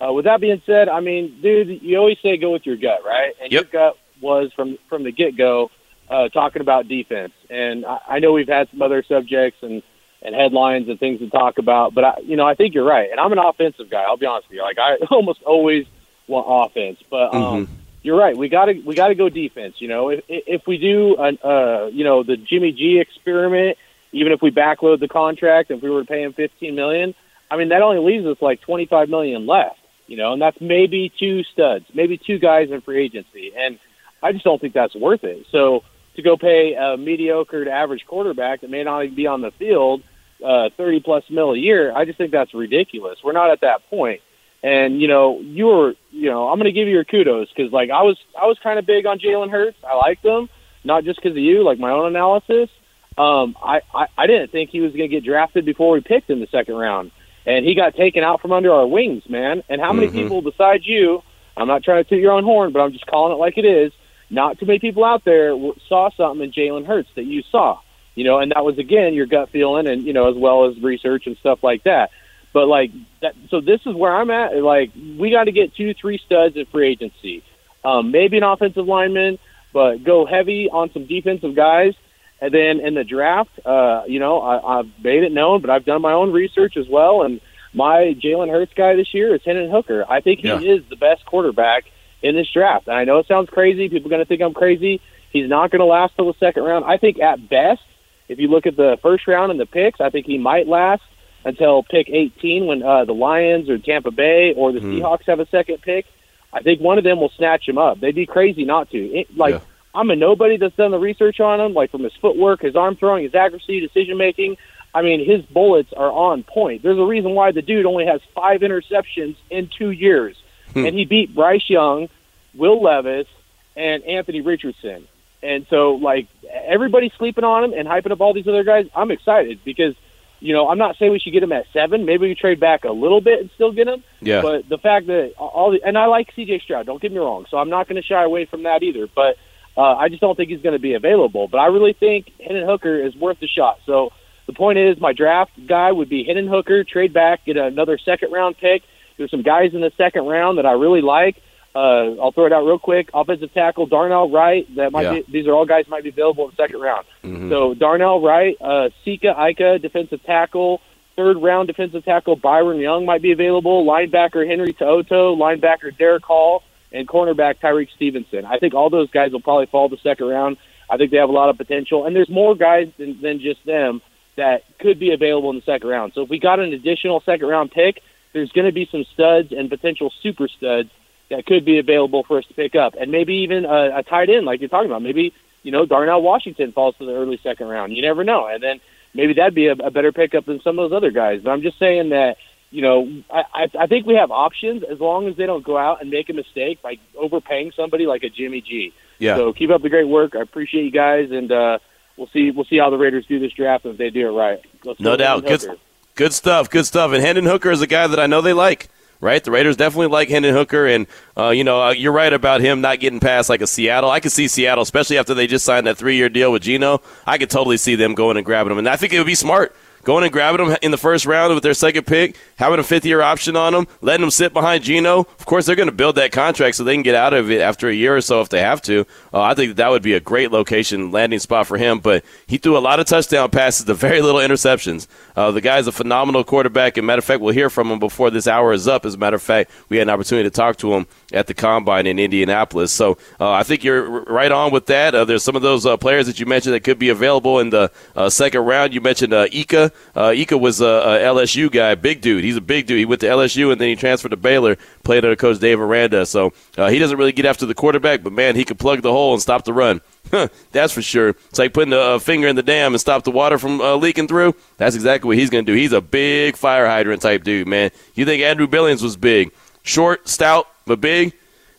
Uh, with that being said, I mean, dude, you always say go with your gut, right? And yep. your gut was from from the get go uh, talking about defense. And I, I know we've had some other subjects and and headlines and things to talk about, but I, you know, I think you're right. And I'm an offensive guy. I'll be honest with you. Like I almost always want offense, but um, mm-hmm. you're right. We got to we got to go defense. You know, if if we do an uh, you know the Jimmy G experiment, even if we backload the contract, if we were to pay him 15 million. I mean, that only leaves us like 25 million left you know, and that's maybe two studs, maybe two guys in free agency, and I just don't think that's worth it. So to go pay a mediocre to average quarterback that may not even be on the field uh, thirty plus mil a year, I just think that's ridiculous. We're not at that point. And you know, you were, you know, I'm going to give you your kudos because like I was, I was kind of big on Jalen Hurts. I liked him, not just because of you, like my own analysis. Um, I, I, I didn't think he was going to get drafted before we picked in the second round and he got taken out from under our wings, man. And how many mm-hmm. people besides you? I'm not trying to toot your own horn, but I'm just calling it like it is. Not too many people out there saw something in Jalen Hurts that you saw, you know, and that was again your gut feeling, and you know, as well as research and stuff like that. But like that, so this is where I'm at. Like we got to get two, three studs in free agency, um, maybe an offensive lineman, but go heavy on some defensive guys and then in the draft, uh, you know, I, I've made it known, but I've done my own research as well. And my Jalen Hurts guy this year is Hendon Hooker. I think he yeah. is the best quarterback in this draft. And I know it sounds crazy. People are going to think I'm crazy. He's not going to last till the second round. I think at best, if you look at the first round and the picks, I think he might last until pick 18 when uh, the Lions or Tampa Bay or the mm. Seahawks have a second pick. I think one of them will snatch him up. They'd be crazy not to. It, like. Yeah I'm a nobody that's done the research on him, like from his footwork, his arm throwing, his accuracy, decision making. I mean, his bullets are on point. There's a reason why the dude only has five interceptions in two years, hmm. and he beat Bryce Young, Will Levis, and Anthony Richardson. And so, like everybody's sleeping on him and hyping up all these other guys. I'm excited because you know, I'm not saying we should get him at seven. Maybe we trade back a little bit and still get him. Yeah. But the fact that all the, and I like C.J. Stroud. Don't get me wrong. So I'm not going to shy away from that either. But uh, I just don't think he's going to be available. But I really think Hendon Hooker is worth the shot. So the point is, my draft guy would be Hendon Hooker. Trade back, get another second round pick. There's some guys in the second round that I really like. Uh, I'll throw it out real quick. Offensive tackle Darnell Wright. That might Yeah. be. These are all guys might be available in the second round. Mhm. So Darnell Wright, uh, Siaki Ika, defensive tackle. Third round defensive tackle Byron Young might be available. Linebacker Henry To'oto, linebacker Derick Hall, and cornerback Tyrique Stevenson. I think all those guys will probably fall the second round. I think they have a lot of potential, and there's more guys than, than just them that could be available in the second round. So if we got an additional second round pick, there's going to be some studs and potential super studs that could be available for us to pick up, and maybe even a, a tight end like you're talking about. Maybe you know Darnell Washington falls to the early second round. You never know, and then maybe that'd be a, a better pickup than some of those other guys. But I'm just saying that you know I, I, I think we have options as long as they don't go out and make a mistake by overpaying somebody like a Jimmy G. Yeah. So keep up the great work. I appreciate you guys, and uh, we'll see we'll see how the Raiders do this draft if they do it right. Let's No doubt. Good, good stuff. Good stuff. And Hendon Hooker is a guy that I know they like. Right, the Raiders definitely like Hendon Hooker, and uh, you know uh, you're right about him not getting past like a Seattle. I could see Seattle, especially after they just signed that three year deal with Geno. I could totally see them going and grabbing him, and I think it would be smart going and grabbing him in the first round with their second pick, having a fifth year option on him, letting him sit behind Geno. Of course, they're going to build that contract so they can get out of it after a year or so if they have to. Uh, I think that would be a great location landing spot for him. But he threw a lot of touchdown passes to very little interceptions. Uh, the guy's a phenomenal quarterback. And matter of fact, we'll hear from him before this hour is up. As a matter of fact, we had an opportunity to talk to him at the combine in Indianapolis. So uh, I think you're right on with that. Uh, there's some of those uh, players that you mentioned that could be available in the uh, second round. You mentioned Ika. Uh, Ika was a, a LSU guy, big dude. He's a big dude. He went to LSU and then he transferred to Baylor, played under Coach Dave Aranda. So uh, he doesn't really get after the quarterback, but man, he could plug the hole and stop the run. That's for sure. It's like putting a, finger in the dam and stop the water from uh, leaking through. That's exactly what he's going to do. He's a big fire hydrant type dude, man. You think Andrew Billings was big, short, stout, but big?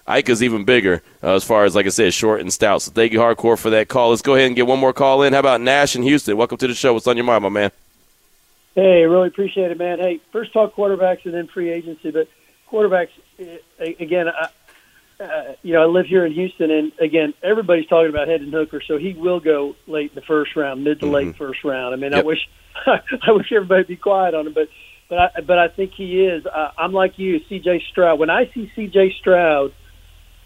Ika's even bigger uh, as far as, like I said, short and stout. So thank you, Hardcore, for that call. Let's go ahead and get one more call in. How about Nash in Houston? Welcome to the show. What's on your mind, my man? Hey, really appreciate it, man. Hey, first talk quarterbacks and then free agency, but quarterbacks eh, again. I, uh, you know, I live here in Houston, and again, everybody's talking about Hendon Hooker, so he will go late in the first round, mid to late first round. I mean, I wish I wish everybody would be quiet on him, but but I, but I think he is. Uh, I'm like you, C.J. Stroud. When I see C.J. Stroud,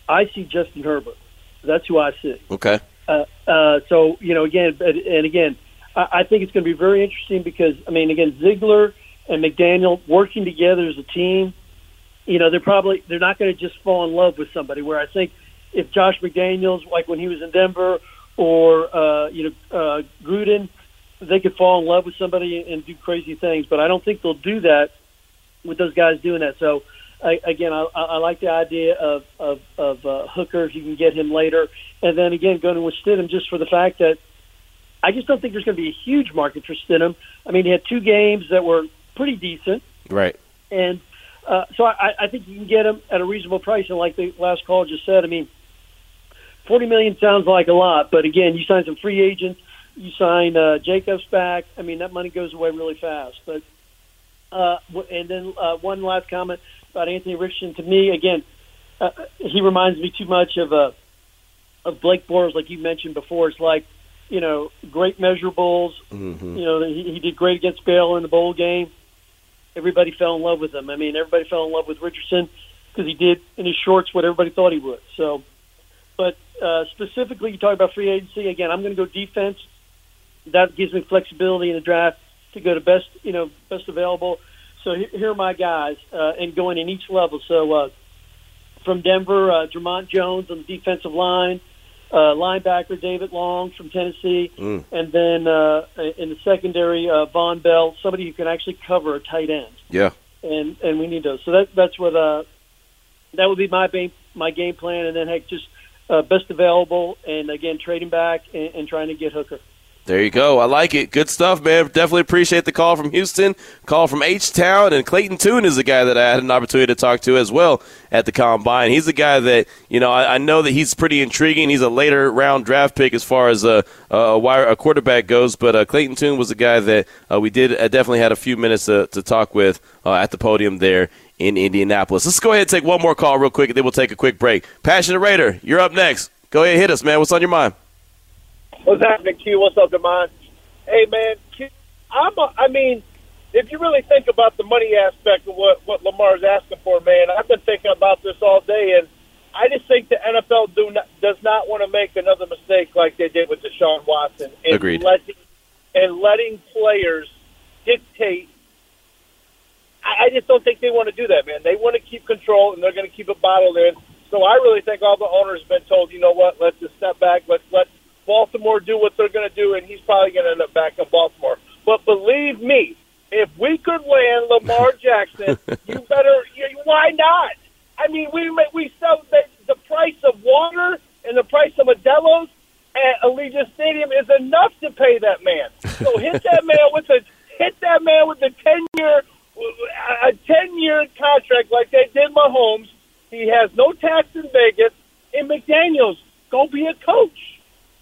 I see Justin Herbert. That's who I see. Okay. Uh, uh, so you know, again, and again, I, think it's going to be very interesting because I mean, again, Ziegler and McDaniel working together as a team. You know, they're probably they're not going to just fall in love with somebody. Where I think if Josh McDaniels, like when he was in Denver, or uh, you know uh, Gruden, they could fall in love with somebody and do crazy things. But I don't think they'll do that with those guys doing that. So I, again, I, I like the idea of of, of uh, Hooker if you can get him later, and then again going with Stidham just for the fact that I just don't think there's going to be a huge market for Stidham. I mean, he had two games that were pretty decent, Right. and uh, so I, I think you can get him at a reasonable price. And like the last call just said, I mean, forty million sounds like a lot, but again, you sign some free agents, you sign uh, Jacobs back. I mean, that money goes away really fast. But uh, and then uh, one last comment about Anthony Richardson. To me, again, uh, he reminds me too much of uh, of Blake Bortles, like you mentioned before. It's like you know, great measurables. Mm-hmm. You know, he, he did great against Bale in the bowl game. Everybody fell in love with him. I mean, everybody fell in love with Richardson because he did in his shorts what everybody thought he would. So, but uh, specifically, you talk about free agency again. I'm going to go defense. That gives me flexibility in the draft to go to best, you know, best available. So here, here are my guys, uh, and going in each level. So uh, from Denver, uh, DreMont Jones on the defensive line, uh, linebacker David Long from Tennessee, Mm. and then uh, in the secondary, uh, Vonn Bell, somebody who can actually cover a tight end Yeah. and and we need those. So that that's what uh that would be my game my game plan, and then heck just uh, best available, and again trading back and, and trying to get Hooker. There you go. I like it. Good stuff, man. Definitely appreciate the call from Houston, call from H Town, and Clayton Tune is a guy that I had an opportunity to talk to as well at the combine. He's a guy that you know I, I know that he's pretty intriguing. He's a later round draft pick as far as a a, wire, a quarterback goes, but uh, Clayton Tune was a guy that uh, we did uh, definitely had a few minutes to, to talk with uh, at the podium there in Indianapolis. Let's go ahead and take one more call real quick, and then we'll take a quick break. Passionate Raider, you're up next. Go ahead, and hit us, man. What's on your mind? What's happening, Q? What's up, Demond? Hey, man, Q, I'm. A, I mean, if you really think about the money aspect of what what Lamar's asking for, man, I've been thinking about this all day, and I just think the NFL do not, does not want to make another mistake like they did with Deshaun Watson. And Agreed. Letting, and letting players dictate. I, I just don't think they want to do that, man. They want to keep control, and they're going to keep it bottled in. So I really think all the owners have been told, you know what? Let's just step back. Let's let Baltimore do what they're going to do, and he's probably going to end up back in Baltimore. But believe me, if we could land Lamar Jackson, you better. You, why not? I mean, we we sell the, the price of water and the price of Modelo's at Allegiant Stadium is enough to pay that man. So hit that man with a hit that man with a ten year a ten year contract like they did Mahomes. He has no tax in Vegas. And McDaniels, go be a coach.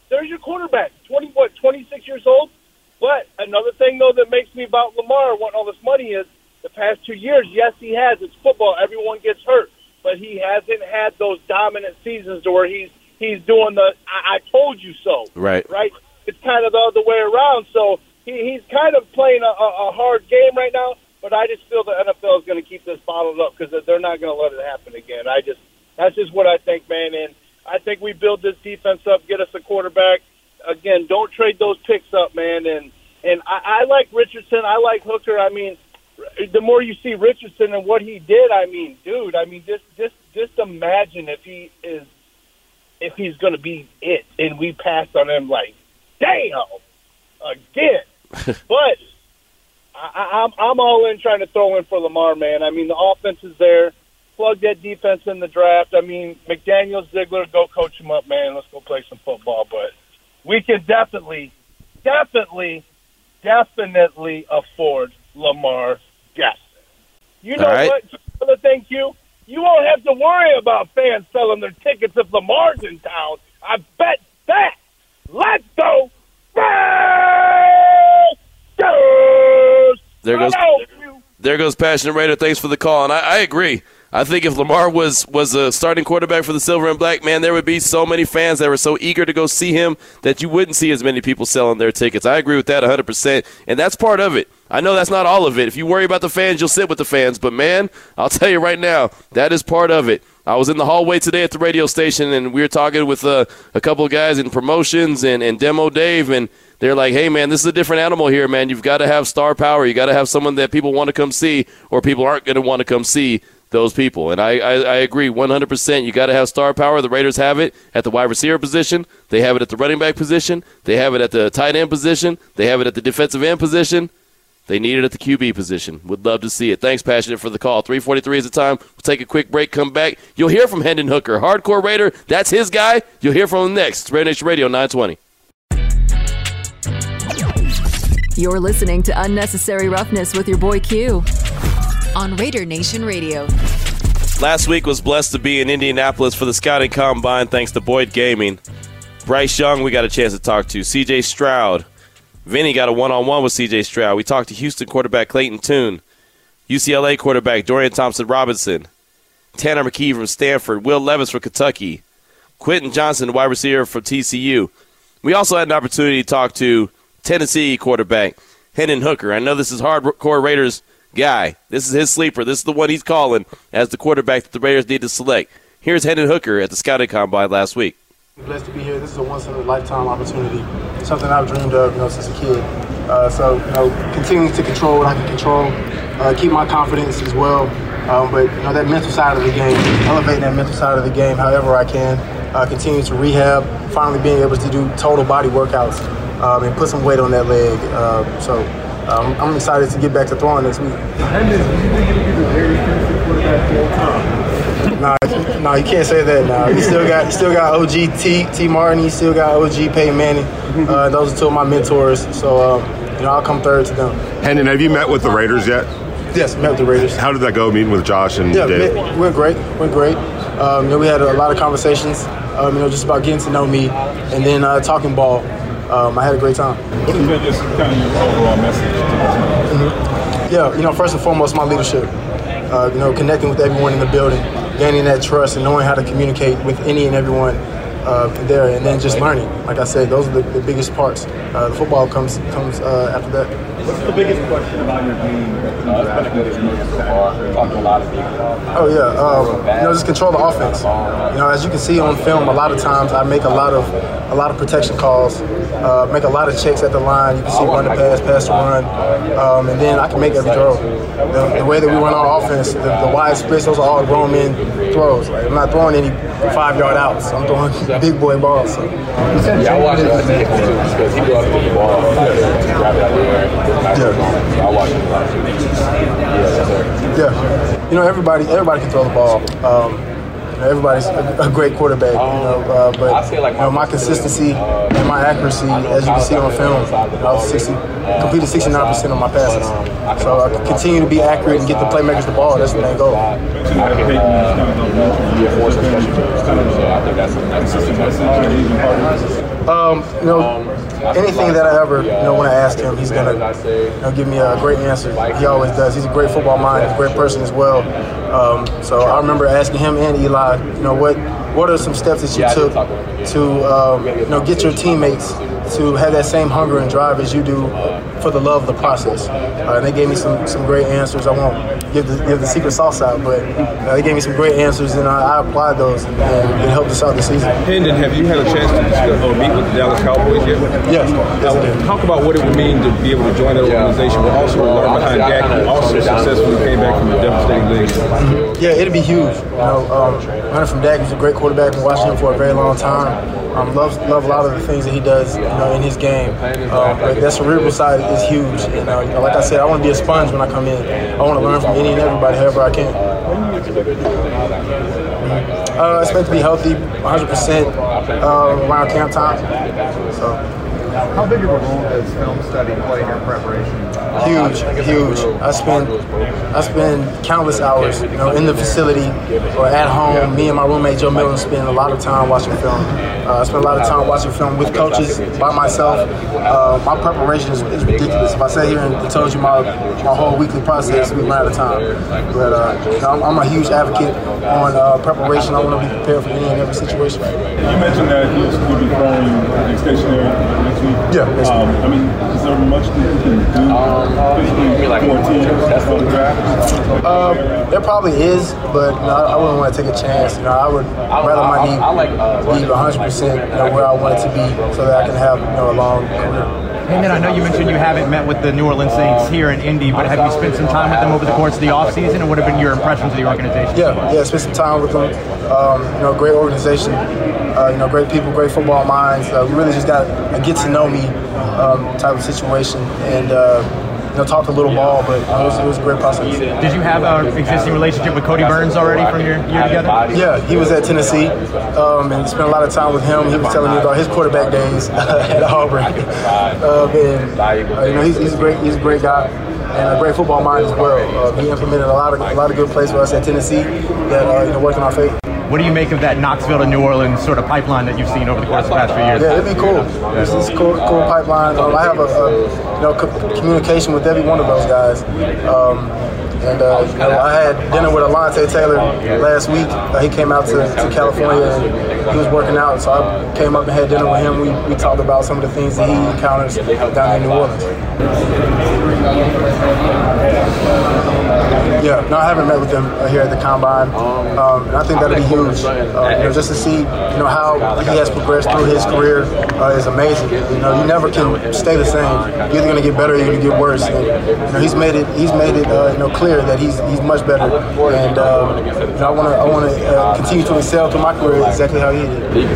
There's your quarterback. Twenty what? Twenty six years old. But another thing though that makes me about Lamar wanting all this money is the past two years. Yes, he has. It's football. Everyone gets hurt, but he hasn't had those dominant seasons to where he's he's doing the I, I told you so. Right. Right. It's kind of the other way around. So he, he's kind of playing a, a, a hard game right now. But I just feel the NFL is going to keep this bottled up because they're not going to let it happen again. I just that's just what I think, man. And I think we build this defense up, get us a quarterback. Again, don't trade those picks up, man. And and I, I like Richardson. I like Hooker. I mean, the more you see Richardson and what he did, I mean, dude. I mean, just just just imagine if he is if he's going to be it, and we passed on him like, damn, again. but I, I'm I'm all in trying to throw in for Lamar, man. I mean, the offense is there. Plug that defense in the draft. I mean, McDaniel, Ziegler, go coach him up, man. Let's go play some football. But we can definitely, definitely, definitely afford Lamar Jackson. You know right. what? Thing, Q. You won't have to worry about fans selling their tickets if Lamar's in town. I bet that. Let's go. There goes Come on, Q. there goes Passionate Raider. Thanks for the call, and I, I agree. I think if Lamar was was a starting quarterback for the Silver and Black, man, there would be so many fans that were so eager to go see him that you wouldn't see as many people selling their tickets. I agree with that 100%, and that's part of it. I know that's not all of it. If you worry about the fans, you'll sit with the fans, but man, I'll tell you right now, that is part of it. I was in the hallway today at the radio station, and we were talking with uh, a couple of guys in promotions and, and Demo Dave, and they're like, hey, man, this is a different animal here, man. You've got to have star power. you got to have someone that people want to come see, or people aren't going to want to come see those people. And I, I, I agree 100%. You got to have star power. The Raiders have it at the wide receiver position, they have it at the running back position, they have it at the tight end position, they have it at the defensive end position. They need it at the QB position. Would love to see it. Thanks, Passionate, for the call. 343 is the time. We'll take a quick break, come back. You'll hear from Hendon Hooker. Hardcore Raider, that's his guy. You'll hear from him next. It's Raider Nation Radio 920. You're listening to Unnecessary Roughness with your boy Q on Raider Nation Radio. Last week was blessed to be in Indianapolis for the Scouting Combine thanks to Boyd Gaming. Bryce Young, we got a chance to talk to. CJ Stroud. Vinny got a one on one with CJ Stroud. We talked to Houston quarterback Clayton Tune, UCLA quarterback Dorian Thompson Robinson, Tanner McKee from Stanford, Will Levis from Kentucky, Quentin Johnston, wide receiver from TCU. We also had an opportunity to talk to Tennessee quarterback Hendon Hooker. I know this is hardcore Raiders guy. This is his sleeper. This is the one he's calling as the quarterback that the Raiders need to select. Here's Hendon Hooker at the scouting combine last week. Blessed to be here. This is a once in a lifetime opportunity. Something I've dreamed of, you know, since a kid. Uh, so, you know, continuing to control what I can control, uh, keep my confidence as well. Um, but you know, that mental side of the game, elevating that mental side of the game, however I can. Uh, continue to rehab. Finally, being able to do total body workouts um, and put some weight on that leg. Uh, so, um, I'm excited to get back to throwing this week. Nah, nah, you can't say that now. You still got, you still got OG T T Martin. You still got OG Peyton Manning. Uh, those are two of my mentors, so um, you know I'll come third to them. Hendon, have you met with the Raiders yet? Yes, met with the Raiders. How did that go meeting with Josh and Yeah, Dave? it went great. Went great. Um, you know, we had a lot of conversations. Um, you know, just about getting to know me, and then uh, talking ball. Um, I had a great time. What has been just kind of your overall message to the team? Yeah, you know, first and foremost, my leadership. Uh, you know, connecting with everyone in the building, gaining that trust, and knowing how to communicate with any and everyone uh, there, and then just learning. Like I said, those are the, the biggest parts. Uh, the football comes comes uh, after that. What's the biggest question about your game that you this movie so far? Talking a lot of people. Oh yeah, um, you know, just control the offense. You know, as you can see on film, a lot of times I make a lot of a lot of protection calls, uh, make a lot of checks at the line. You can see run the pass, pass the run, um, and then I can make every throw. The, the way that we run our offense, the, the wide splits, those are all grown men throws. Like, I'm not throwing any five yard outs. I'm throwing big boy balls. So. Yeah, I watched uh, Nick too because he brought the ball, grab it out the air. Yeah. I him. Yeah, Yeah, you know everybody. Everybody can throw the ball. Um, you know, everybody's a, a great quarterback. You know, uh, but you know, my consistency and my accuracy, as you can see on film, I was 60, completed 69 percent of my passes. So I uh, continue to be accurate and get the playmakers the ball. That's the main goal. Um, you know, anything that I ever, you know, when I ask him, he's gonna you know, give me a great answer. He always does. He's a great football mind. He's a great person as well. Um, so I remember asking him and Eli, you know, what what are some steps that you took to, um, you know, get your teammates to have that same hunger and drive as you do for the love of the process. Uh, and they gave me some, some great answers. I won't give the, give the secret sauce out, but uh, they gave me some great answers, and I, I applied those, and, and it helped us out this season. Hendon, have you had a chance to discuss, or meet with the Dallas Cowboys yet? Yes. yes. Talk about what it would mean to be able to join that organization, but also learn behind Dak, who also successfully came back from a devastating leg. Mm-hmm. Yeah, it'd be huge. You know, um, learning from Dak, he's a great quarterback. Been watching him for a very long time. Um, love love a lot of the things that he does, you know, in his game. Um, but that cerebral side is huge. And uh, you know, like I said, I want to be a sponge when I come in. I want to learn from any and everybody, however I can. Uh, expect to be healthy, 100% uh, around camp time. So. How big of a role does film study play in your preparation? Huge, huge. I spend I spend countless hours, you know, in the facility or at home. Me and my roommate Joe Milton spend a lot of time watching film. Uh, I spend a lot of time watching film with coaches, by myself. Uh, my preparation is, is, ridiculous. If I sat here and told you my my whole weekly process, we run out of time. But uh, you know, I'm, I'm, a huge advocate on uh, preparation. I want to be prepared for any and every situation. You mentioned that you'll be throwing stationary next week. Yeah. Um, I mean, is there much that you can do? physically like for teams before the draft? Um, there probably is, but you know, I, I wouldn't want to take a chance. You know, I would rather my knee be 100 percent you know, where I want it to be, so that I can have you know a long career. And then I know you mentioned you haven't met with the New Orleans Saints here in Indy, but have you spent some time with them over the course of the offseason, and what have been your impressions of the organization? Yeah, yeah, spent some time with them. Um, you know, great organization. Uh, you know, great people, great football minds. Uh, we really just got a get to know me um, type of situation, and. Uh, you know, talked a little ball, but it was, it was a great process. Did you have an existing relationship with Cody Burns already from your year together? Yeah, he was at Tennessee um, and spent a lot of time with him. He was telling me about his quarterback days at Auburn. Uh, and, uh, you know, he's, he's, a great, he's a great guy and a great football mind as well. Uh, he implemented a lot of a lot of good plays for us at Tennessee that uh, you know worked in our favor. What do you make of that Knoxville to New Orleans sort of pipeline that you've seen over the course of the past few years? Yeah, it'd be cool. It's, it's cool, cool pipeline. Um, I have a, a you know co- communication with every one of those guys. Um, and uh, you know, I had dinner with Alontae Taylor last week. Uh, he came out to, to California and he was working out, so I came up and had dinner with him. We, we talked about some of the things that he encounters down in New Orleans. Yeah, no, I haven't met with him uh, here at the combine, um, and I think that'll be huge. Uh, you know, just to see, you know, how he has progressed through his career uh, is amazing. You know, you never can stay the same. You're either going to get better or you're going to get worse. And, you know, he's made it. He's made it. Uh, you know, clear that he's he's much better. And um, you know, I want to I want to uh, continue to excel through my career exactly how he did.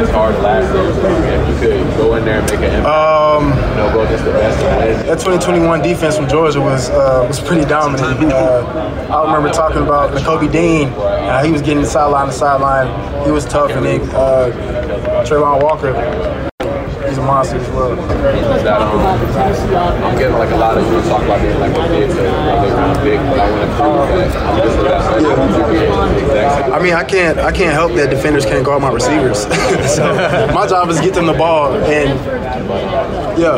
It's hard last year. If you could go in there and make an impact, Um, you know, go against the best that 2021 defense from Georgia was uh, was pretty dominant. Uh, I remember talking about Nakobe Dean. Uh, he was getting the sideline to sideline. He was tough, and then uh, Travon Walker. He's he's a monster as well. That, um, I'm getting like a lot of you talk about being like a big player, really around big, but I want to prove that I'm just the best. I mean, I can't I can't help that defenders can't guard my receivers. so my job is to get them the ball and yeah.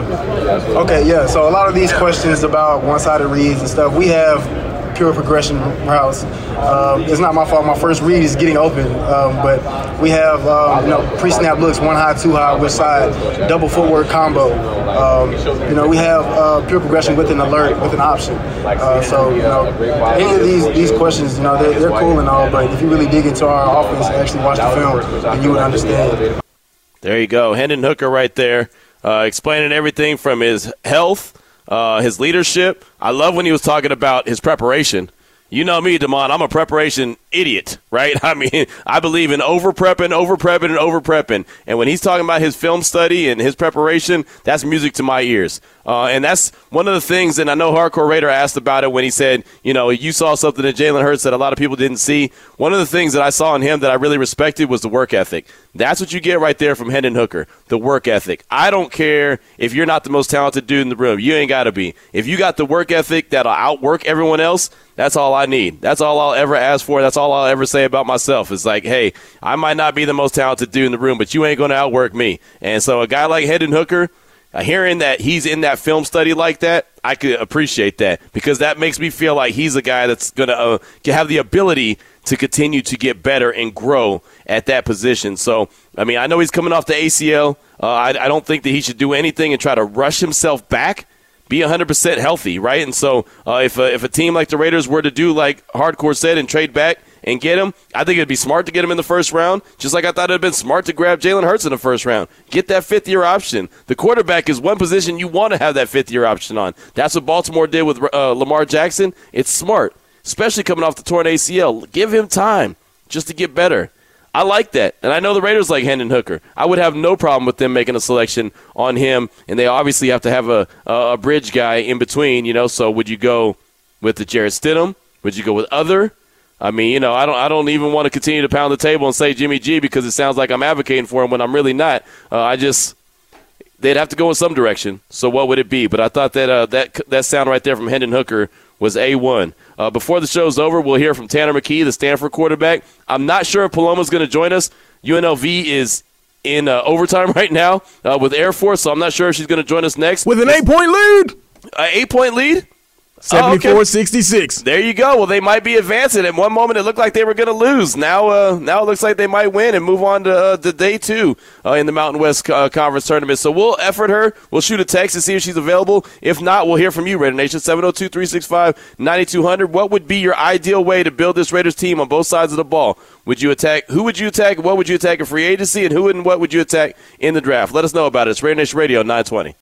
Okay, yeah. So a lot of these questions about one-sided reads and stuff, we have pure progression routes. Um, it's not my fault. My first read is getting open, um, but we have um, you know pre-snap looks, one high, two high, which side, double footwork combo. Um, you know we have uh, pure progression with an alert, with an option. Uh, so you know any of these these questions, you know they're, they're cool and all, but if you really dig into our offense and actually watch the film, then you would understand. There you go, Hendon Hooker right there, uh, explaining everything from his health uh, his leadership. I love when he was talking about his preparation. You know me, Damon. I'm a preparation idiot, right? I mean, I believe in over prepping, over prepping, and over prepping. And when he's talking about his film study and his preparation, that's music to my ears. Uh, and that's one of the things, and I know Hardcore Raider asked about it when he said, you know, you saw something in Jalen Hurts that a lot of people didn't see. One of the things that I saw in him that I really respected was the work ethic. That's what you get right there from Hendon Hooker, the work ethic. I don't care if you're not the most talented dude in the room. You ain't got to be. If you got the work ethic that'll outwork everyone else, that's all I need. That's all I'll ever ask for. That's all I'll ever say about myself. It's like, hey, I might not be the most talented dude in the room, but you ain't going to outwork me. And so a guy like Hendon Hooker, uh, hearing that he's in that film study like that, I could appreciate that because that makes me feel like he's a guy that's going to uh, have the ability to continue to get better and grow at that position. So, I mean, I know he's coming off the ACL. Uh, I, I don't think that he should do anything and try to rush himself back be 100% healthy, right? And so uh, if, a, if a team like the Raiders were to do like Hardcore said and trade back and get him, I think it'd be smart to get him in the first round, just like I thought it would have been smart to grab Jalen Hurts in the first round. Get that fifth year option. The quarterback is one position you want to have that fifth year option on. That's what Baltimore did with uh, Lamar Jackson. It's smart, especially coming off the torn ACL. Give him time just to get better. I like that. And I know the Raiders like Hendon Hooker. I would have no problem with them making a selection on him. And they obviously have to have a, a, bridge guy in between, you know. So would you go with the Jarrett Stidham? Would you go with other? I mean, you know, I don't, I don't even want to continue to pound the table and say Jimmy G because it sounds like I'm advocating for him when I'm really not. Uh, I just, they'd have to go in some direction. So what would it be? But I thought that uh, that that sound right there from Hendon Hooker was a one. Uh, before the show's over, we'll hear from Tanner McKee, the Stanford quarterback. I'm not sure if Paloma's going to join us. UNLV is in uh, overtime right now uh, with Air Force, so I'm not sure if she's going to join us next. With an eight point lead. An eight point lead? 74 oh, okay. 66. There you go. Well, they might be advancing. At one moment, it looked like they were going to lose. Now, uh, now it looks like they might win and move on to, uh, to day two uh, in the Mountain West uh, Conference tournament. So we'll effort her. We'll shoot a text to see if she's available. If not, we'll hear from you, Raider Nation. 702 365 9200. What would be your ideal way to build this Raiders team on both sides of the ball? Would you attack? Who would you attack? What would you attack in free agency? And who and what would you attack in the draft? Let us know about it. It's Raider Nation Radio 920.